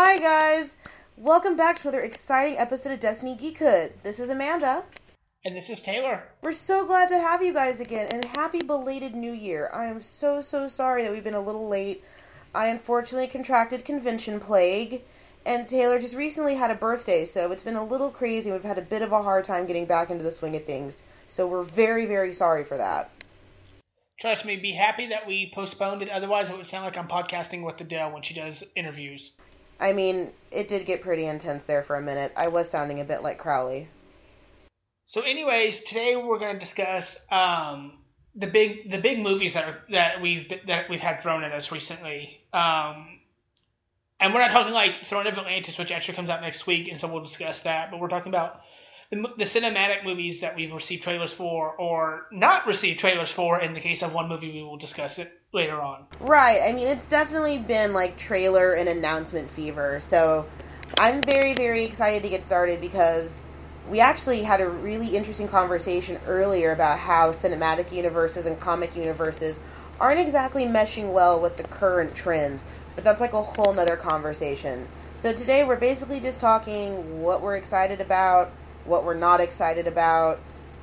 Hi, guys. Welcome back to another exciting episode of Destiny Geekhood. This is Amanda. And this is Taylor. We're so glad to have you guys again, and happy belated New Year. I am so, so sorry that we've been a little late. I unfortunately contracted convention plague, and Taylor just recently had a birthday, so it's been a little crazy. We've had a bit of a hard time getting back into the swing of things, so we're very, very sorry for that. Trust me, be happy that we postponed it. Otherwise, it would sound like I'm podcasting with Adele when she does interviews. I mean, it did get pretty intense there for a minute. I was sounding a bit like Crowley. So, anyways, today we're going to discuss um, the big the big movies that are that we've that we've had thrown at us recently. Um, and we're not talking like Throne of Atlantis, which actually comes out next week, and so we'll discuss that. But we're talking about the, the cinematic movies that we've received trailers for, or not received trailers for. In the case of one movie, we will discuss it later on. Right. I mean, it's definitely been like trailer and announcement fever. So I'm very, very excited to get started because we actually had a really interesting conversation earlier about how cinematic universes and comic universes aren't exactly meshing well with the current trend. But that's like a whole nother conversation. So today we're basically just talking what we're excited about, what we're not excited about,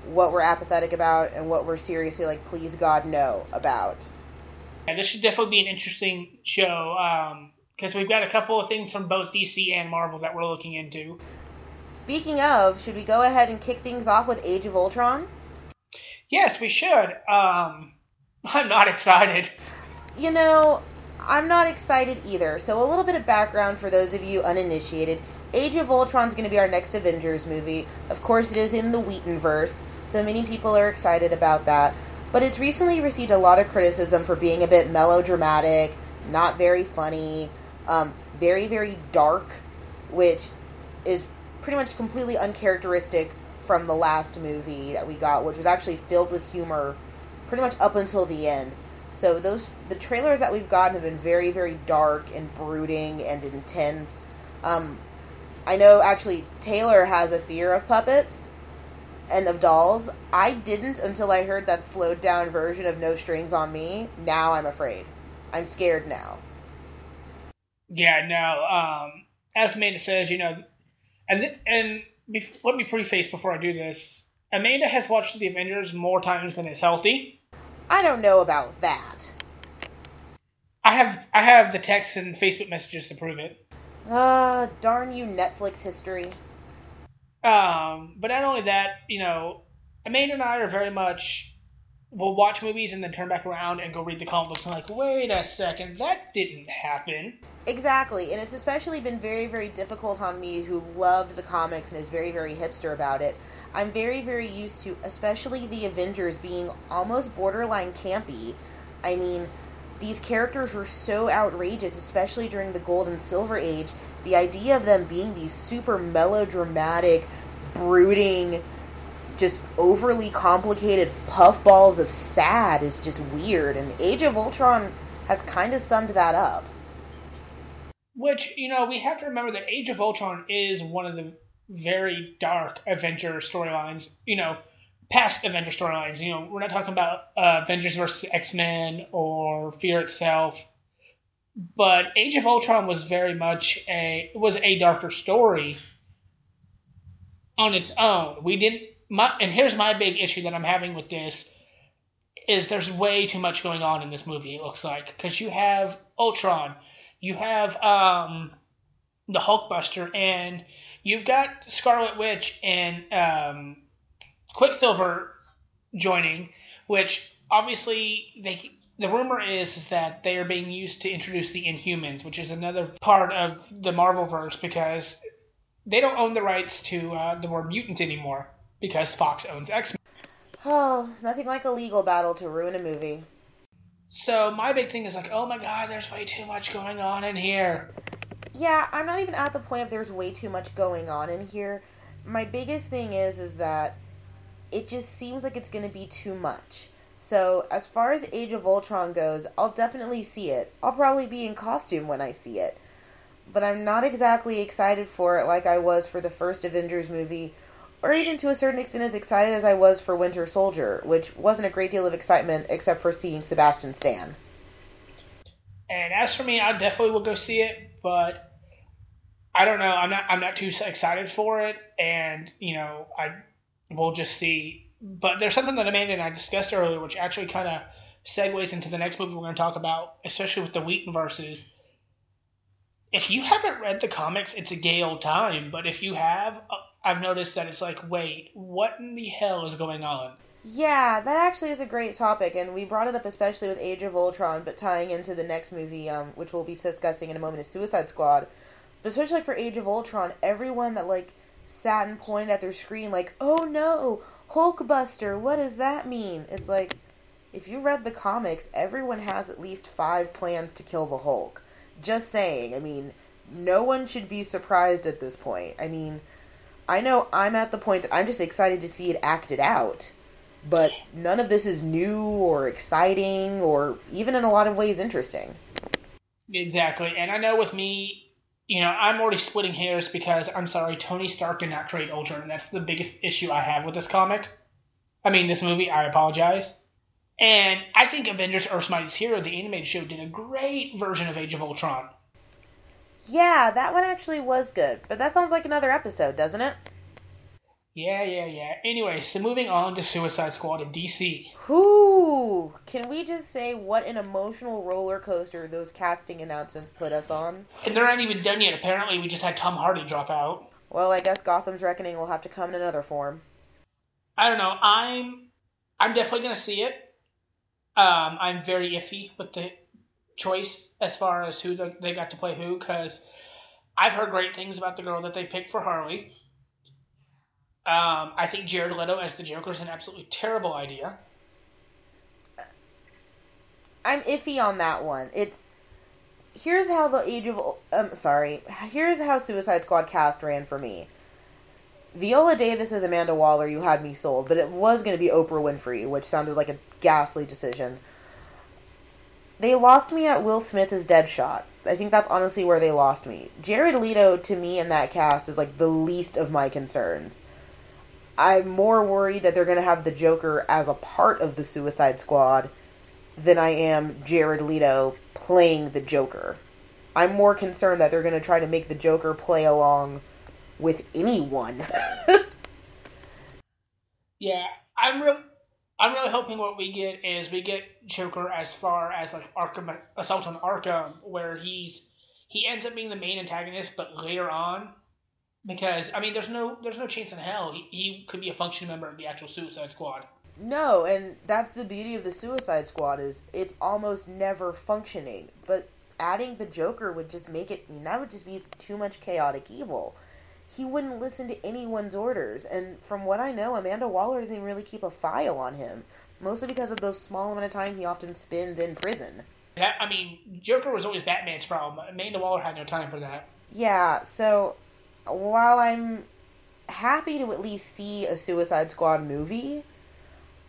what we're apathetic about, and what we're seriously like, please God, no about. Yeah, this should definitely be an interesting show because um, we've got a couple of things from both DC and Marvel that we're looking into. Speaking of, should we go ahead and kick things off with Age of Ultron? Yes, we should. Um, I'm not excited. You know, I'm not excited either. So, a little bit of background for those of you uninitiated. Age of Ultron is going to be our next Avengers movie. Of course, it is in the Whedonverse, so many people are excited about that. But it's recently received a lot of criticism for being a bit melodramatic, not very funny, um, very, very dark, which is pretty much completely uncharacteristic from the last movie that we got, which was actually filled with humor pretty much up until the end. So those the trailers that we've gotten have been very, very dark and brooding and intense. Um, I know actually Taylor has a fear of puppets and of dolls. I didn't until I heard that slowed down version of No Strings on Me. Now I'm afraid. I'm scared now. Yeah, no. Um, as Amanda says, you know, and and bef- let me preface before I do this. Amanda has watched the Avengers more times than is healthy. I don't know about that. I have I have the text and Facebook messages to prove it. Ah, uh, darn you, Netflix history. Um, but not only that, you know, Amanda and I are very much we'll watch movies and then turn back around and go read the comic books and like, wait a second, that didn't happen. Exactly, and it's especially been very, very difficult on me who loved the comics and is very, very hipster about it. I'm very, very used to, especially the Avengers being almost borderline campy. I mean, these characters were so outrageous, especially during the Gold and Silver Age. The idea of them being these super melodramatic, brooding, just overly complicated puffballs of sad is just weird, and Age of Ultron has kind of summed that up. Which, you know, we have to remember that Age of Ultron is one of the very dark Avenger storylines, you know, past Avenger storylines. You know, we're not talking about uh, Avengers versus X Men or Fear itself, but Age of Ultron was very much a was a darker story on its own. We didn't. My, and here's my big issue that I'm having with this is there's way too much going on in this movie. It looks like because you have Ultron, you have um, the Hulkbuster, and you've got Scarlet Witch and um, Quicksilver joining, which obviously they the rumor is, is that they are being used to introduce the Inhumans, which is another part of the Marvel verse because they don't own the rights to uh, the word mutant anymore because Fox owns X Men. Oh, nothing like a legal battle to ruin a movie. So my big thing is like, oh my god, there's way too much going on in here. Yeah, I'm not even at the point of there's way too much going on in here. My biggest thing is is that it just seems like it's going to be too much. So, as far as Age of Ultron goes, I'll definitely see it. I'll probably be in costume when I see it. But I'm not exactly excited for it like I was for the first Avengers movie, or even to a certain extent as excited as I was for Winter Soldier, which wasn't a great deal of excitement except for seeing Sebastian Stan. And as for me, I definitely will go see it, but I don't know. I'm not. I'm not too excited for it, and you know, I we'll just see. But there's something that Amanda and I discussed earlier, which actually kind of segues into the next movie we're going to talk about, especially with the Whedonverses. If you haven't read the comics, it's a gay old time. But if you have, uh, I've noticed that it's like, wait, what in the hell is going on? Yeah, that actually is a great topic, and we brought it up especially with Age of Ultron, but tying into the next movie, um, which we'll be discussing in a moment, is Suicide Squad. But especially like for Age of Ultron, everyone that like sat and pointed at their screen like, "Oh no, Hulkbuster! What does that mean?" It's like, if you read the comics, everyone has at least five plans to kill the Hulk. Just saying. I mean, no one should be surprised at this point. I mean, I know I'm at the point that I'm just excited to see it acted out. But none of this is new or exciting or even in a lot of ways interesting. Exactly. And I know with me, you know, I'm already splitting hairs because I'm sorry, Tony Stark did not create Ultron, and that's the biggest issue I have with this comic. I mean, this movie. I apologize. And I think Avengers: Earth's Mightiest Hero, the animated show, did a great version of Age of Ultron. Yeah, that one actually was good, but that sounds like another episode, doesn't it? Yeah, yeah, yeah. Anyway, so moving on to Suicide Squad in DC. Whoo! Can we just say what an emotional roller coaster those casting announcements put us on? And they're not even done yet. Apparently, we just had Tom Hardy drop out. Well, I guess Gotham's Reckoning will have to come in another form. I don't know. I'm I'm definitely gonna see it. Um, I'm very iffy with the choice as far as who they got to play who because I've heard great things about the girl that they picked for Harley. Um, I think Jared Leto as the Joker is an absolutely terrible idea. I'm iffy on that one. It's here's how the Age of um sorry, here's how Suicide Squad cast ran for me. Viola Davis as Amanda Waller, you had me sold, but it was going to be Oprah Winfrey, which sounded like a ghastly decision. They lost me at Will Smith as Deadshot. I think that's honestly where they lost me. Jared Leto, to me, in that cast, is like the least of my concerns. I'm more worried that they're going to have the Joker as a part of the Suicide Squad than I am Jared Leto playing the Joker. I'm more concerned that they're going to try to make the Joker play along with anyone. yeah, I'm real. I'm really hoping what we get is we get Joker as far as like Arkham Assault on Arkham, where he's he ends up being the main antagonist, but later on because I mean, there's no there's no chance in hell he, he could be a functioning member of the actual Suicide Squad. No, and that's the beauty of the Suicide Squad is it's almost never functioning. But adding the Joker would just make it. I mean, that would just be too much chaotic evil. He wouldn't listen to anyone's orders, and from what I know, Amanda Waller doesn't really keep a file on him, mostly because of the small amount of time he often spends in prison. That, I mean, Joker was always Batman's problem. Amanda Waller had no time for that. Yeah, so while I'm happy to at least see a Suicide Squad movie,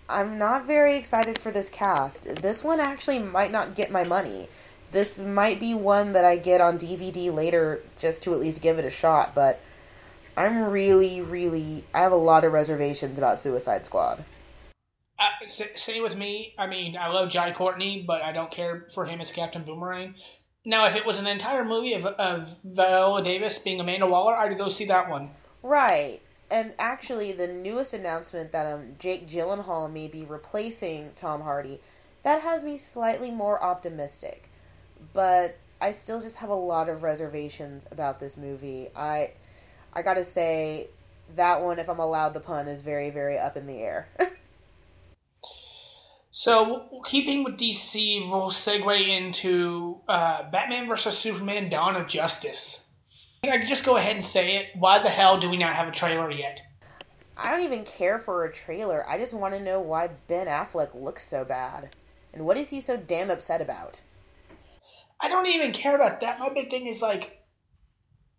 I'm not very excited for this cast. This one actually might not get my money. This might be one that I get on DVD later just to at least give it a shot, but I'm really, really. I have a lot of reservations about Suicide Squad. Uh, same with me. I mean, I love Jai Courtney, but I don't care for him as Captain Boomerang. Now, if it was an entire movie of, of Viola Davis being Amanda Waller, I'd go see that one. Right. And actually, the newest announcement that um, Jake Gyllenhaal may be replacing Tom Hardy, that has me slightly more optimistic. But I still just have a lot of reservations about this movie. I, I gotta say, that one, if I'm allowed the pun, is very, very up in the air. So, keeping with DC, we'll segue into uh, Batman vs. Superman Dawn of Justice. I could just go ahead and say it. Why the hell do we not have a trailer yet? I don't even care for a trailer. I just want to know why Ben Affleck looks so bad. And what is he so damn upset about? I don't even care about that. My big thing is like,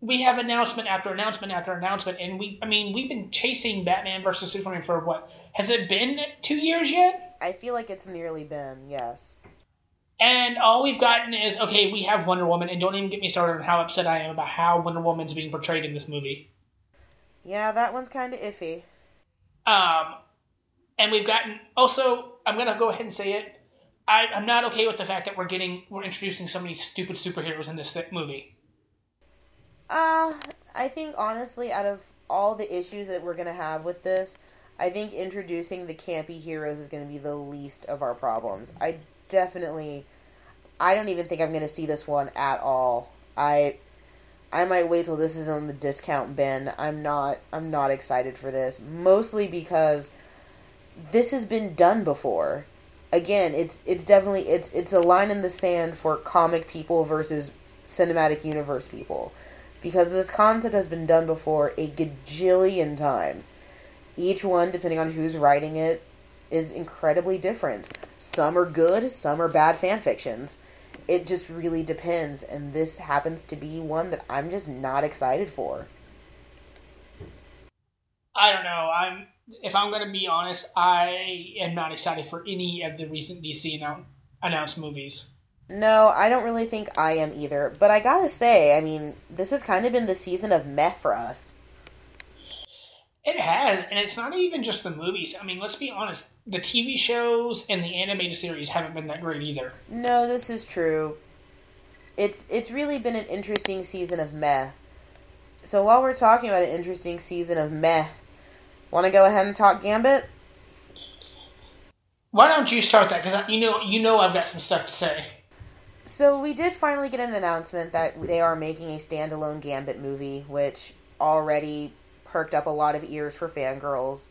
we have announcement after announcement after announcement, and we, I mean, we've been chasing Batman vs. Superman for what? Has it been two years yet? I feel like it's nearly been, yes. And all we've gotten is okay, we have Wonder Woman, and don't even get me started on how upset I am about how Wonder Woman's being portrayed in this movie. Yeah, that one's kind of iffy. Um, and we've gotten also. I'm gonna go ahead and say it. I, I'm not okay with the fact that we're getting we're introducing so many stupid superheroes in this movie. Uh, I think honestly, out of all the issues that we're gonna have with this, I think introducing the campy heroes is gonna be the least of our problems. I definitely, I don't even think I'm gonna see this one at all. I, I might wait till this is on the discount bin. I'm not, I'm not excited for this, mostly because this has been done before. Again, it's it's definitely it's it's a line in the sand for comic people versus cinematic universe people because this concept has been done before a gajillion times. Each one, depending on who's writing it, is incredibly different. Some are good, some are bad fan fictions. It just really depends, and this happens to be one that I'm just not excited for. I don't know. I'm if I'm going to be honest, I am not excited for any of the recent DC annou- announced movies. No, I don't really think I am either. But I gotta say, I mean, this has kind of been the season of meh for us. It has, and it's not even just the movies. I mean, let's be honest. The TV shows and the animated series haven't been that great either. No, this is true. It's it's really been an interesting season of meh. So while we're talking about an interesting season of meh, want to go ahead and talk Gambit? Why don't you start that? Because you know you know I've got some stuff to say. So we did finally get an announcement that they are making a standalone Gambit movie, which already perked up a lot of ears for fangirls.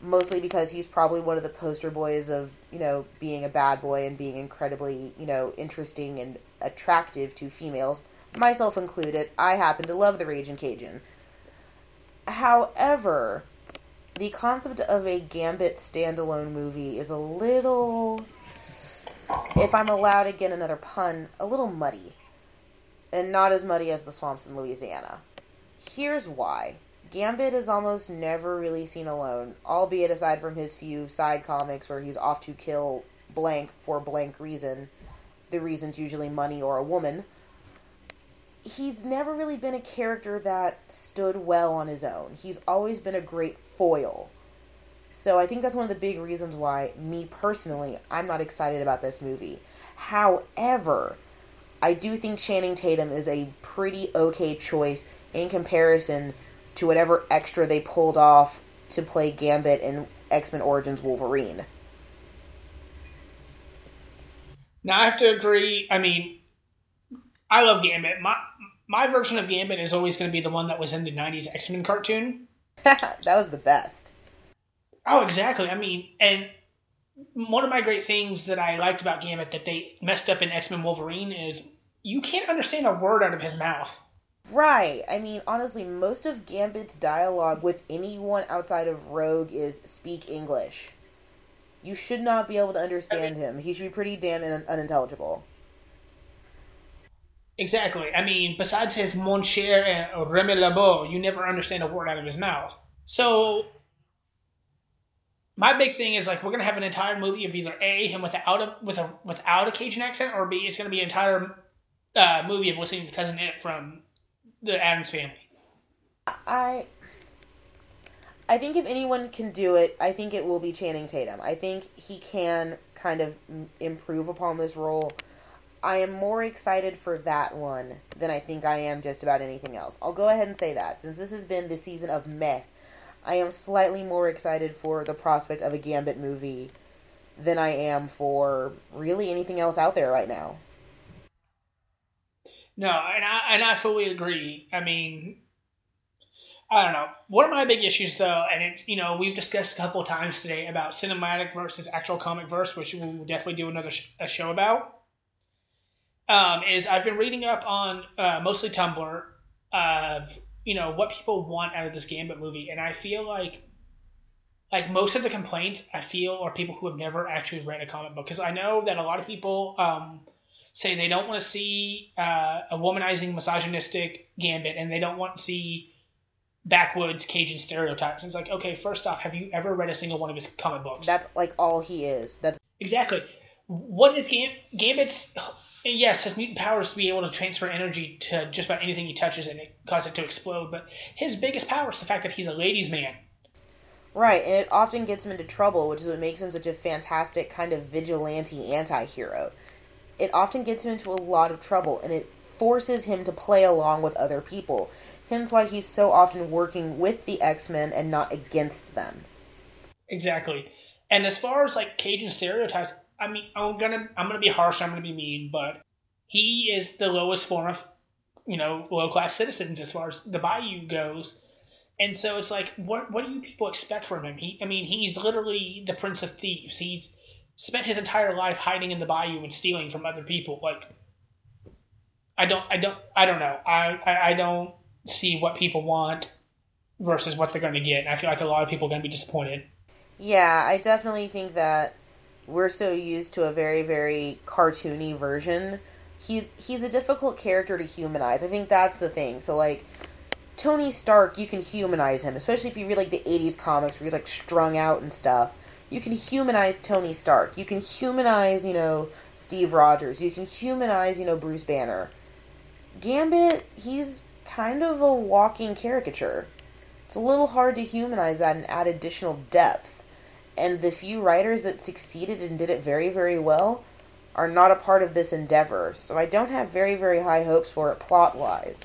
Mostly because he's probably one of the poster boys of, you know, being a bad boy and being incredibly, you know, interesting and attractive to females, myself included. I happen to love the Raging Cajun. However, the concept of a Gambit standalone movie is a little if I'm allowed get another pun, a little muddy. And not as muddy as the swamps in Louisiana. Here's why. Gambit is almost never really seen alone, albeit aside from his few side comics where he's off to kill blank for blank reason. The reason's usually money or a woman. He's never really been a character that stood well on his own. He's always been a great foil. So I think that's one of the big reasons why, me personally, I'm not excited about this movie. However, I do think Channing Tatum is a pretty okay choice in comparison to whatever extra they pulled off to play Gambit in X Men Origins Wolverine. Now I have to agree. I mean, I love Gambit. My my version of Gambit is always going to be the one that was in the '90s X Men cartoon. that was the best. Oh, exactly. I mean, and one of my great things that I liked about Gambit that they messed up in X Men Wolverine is you can't understand a word out of his mouth. Right. I mean, honestly, most of Gambit's dialogue with anyone outside of Rogue is speak English. You should not be able to understand I mean, him. He should be pretty damn un- unintelligible. Exactly. I mean, besides his mon cher and Remy LeBeau, you never understand a word out of his mouth. So my big thing is like we're gonna have an entire movie of either a him without a with a without a Cajun accent, or b it's gonna be an entire uh, movie of listening to Cousin It from the Addams Family. I I think if anyone can do it, I think it will be Channing Tatum. I think he can kind of improve upon this role. I am more excited for that one than I think I am just about anything else. I'll go ahead and say that since this has been the season of meh I am slightly more excited for the prospect of a Gambit movie than I am for really anything else out there right now. No, and I and I fully agree. I mean, I don't know. One of my big issues, though, and it's you know we've discussed a couple times today about cinematic versus actual comic verse, which we'll definitely do another sh- a show about. Um, is I've been reading up on uh, mostly Tumblr of you know what people want out of this Gambit movie, and I feel like like most of the complaints I feel are people who have never actually read a comic book because I know that a lot of people um, say they don't want to see uh, a womanizing, misogynistic Gambit, and they don't want to see backwoods Cajun stereotypes. And it's like, okay, first off, have you ever read a single one of his comic books? That's like all he is. That's exactly what is Gam- Gambit's yes, has mutant powers to be able to transfer energy to just about anything he touches and it cause it to explode. But his biggest power is the fact that he's a ladies' man. Right, and it often gets him into trouble, which is what makes him such a fantastic kind of vigilante anti-hero. It often gets him into a lot of trouble, and it forces him to play along with other people. Hence why he's so often working with the X Men and not against them. Exactly. And as far as like Cajun stereotypes, I mean, I'm gonna I'm gonna be harsh. I'm gonna be mean, but he is the lowest form of you know low class citizens as far as the Bayou goes. And so it's like, what what do you people expect from him? He, I mean, he's literally the prince of thieves. He's spent his entire life hiding in the bayou and stealing from other people. Like, I don't, I don't, I don't know. I, I, I don't see what people want versus what they're going to get. And I feel like a lot of people are going to be disappointed. Yeah, I definitely think that we're so used to a very, very cartoony version. He's he's a difficult character to humanize. I think that's the thing. So like Tony Stark, you can humanize him, especially if you read like the '80s comics where he's like strung out and stuff. You can humanize Tony Stark. You can humanize, you know, Steve Rogers. You can humanize, you know, Bruce Banner. Gambit, he's kind of a walking caricature. It's a little hard to humanize that and add additional depth. And the few writers that succeeded and did it very, very well are not a part of this endeavor. So I don't have very, very high hopes for it plot wise.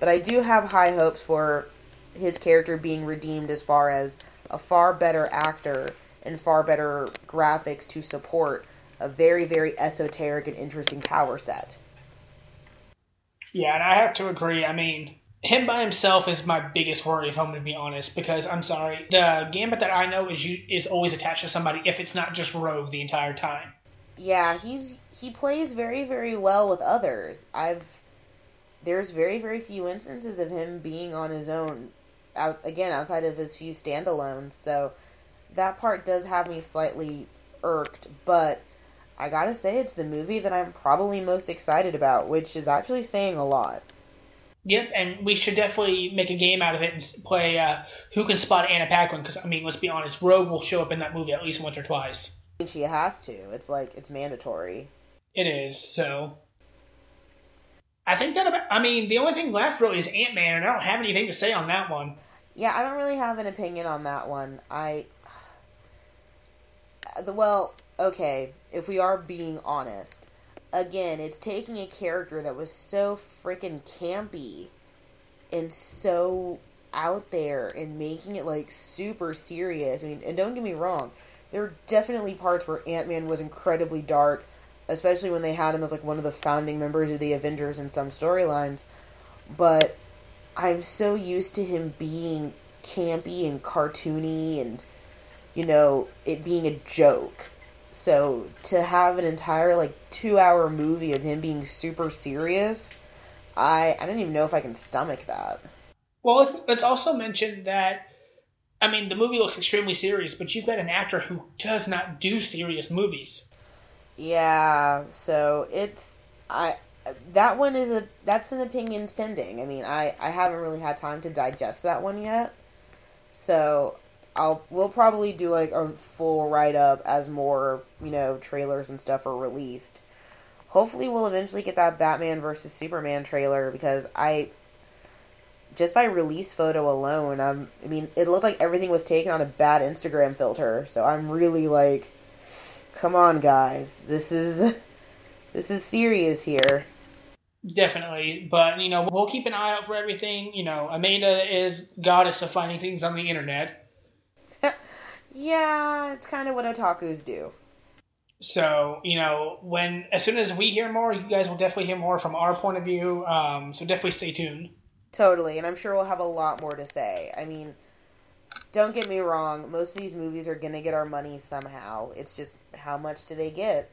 But I do have high hopes for his character being redeemed as far as a far better actor and far better graphics to support a very, very esoteric and interesting power set. Yeah, and I have to agree. I mean, him by himself is my biggest worry, if I'm going to be honest, because I'm sorry, the gambit that I know is you, is always attached to somebody if it's not just Rogue the entire time. Yeah, he's he plays very, very well with others. I've there's very, very few instances of him being on his own. Out again, outside of his few standalones, so that part does have me slightly irked, but I gotta say it's the movie that I'm probably most excited about, which is actually saying a lot. Yep, and we should definitely make a game out of it and play uh, Who Can Spot Anna Paquin, because, I mean, let's be honest, Rogue will show up in that movie at least once or twice. She has to. It's like, it's mandatory. It is, so. I think that, about, I mean, the only thing left really is Ant Man, and I don't have anything to say on that one. Yeah, I don't really have an opinion on that one. I. Well, okay, if we are being honest, again, it's taking a character that was so freaking campy and so out there and making it like super serious. I mean, and don't get me wrong, there were definitely parts where Ant Man was incredibly dark, especially when they had him as like one of the founding members of the Avengers in some storylines. But I'm so used to him being campy and cartoony and, you know, it being a joke so to have an entire like two hour movie of him being super serious, I I don't even know if I can stomach that. Well, let's, let's also mention that I mean the movie looks extremely serious, but you've got an actor who does not do serious movies. Yeah, so it's I that one is a that's an opinions pending. I mean, I I haven't really had time to digest that one yet. So I'll we'll probably do like a full write up as more you know trailers and stuff are released. Hopefully, we'll eventually get that Batman versus Superman trailer because I just by release photo alone, I'm I mean it looked like everything was taken on a bad Instagram filter. So I'm really like, come on, guys, this is this is serious here. Definitely, but you know we'll keep an eye out for everything. You know, Amanda is goddess of finding things on the internet. Yeah, it's kind of what otakus do. So, you know, when as soon as we hear more, you guys will definitely hear more from our point of view. Um, so definitely stay tuned. Totally, and I'm sure we'll have a lot more to say. I mean, don't get me wrong, most of these movies are going to get our money somehow. It's just how much do they get?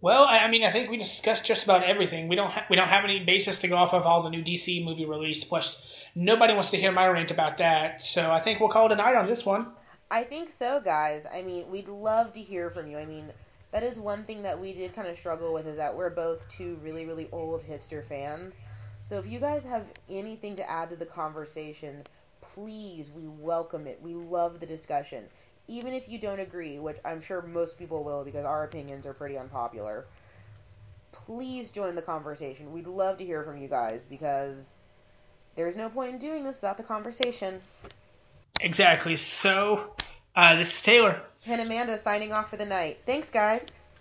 Well, I mean, I think we discussed just about everything. We don't ha- we don't have any basis to go off of all the new DC movie release. Plus, nobody wants to hear my rant about that. So I think we'll call it a night on this one. I think so, guys. I mean, we'd love to hear from you. I mean, that is one thing that we did kind of struggle with is that we're both two really, really old hipster fans. So if you guys have anything to add to the conversation, please, we welcome it. We love the discussion. Even if you don't agree, which I'm sure most people will because our opinions are pretty unpopular, please join the conversation. We'd love to hear from you guys because there's no point in doing this without the conversation. Exactly. So, uh, this is Taylor. And Amanda signing off for the night. Thanks, guys.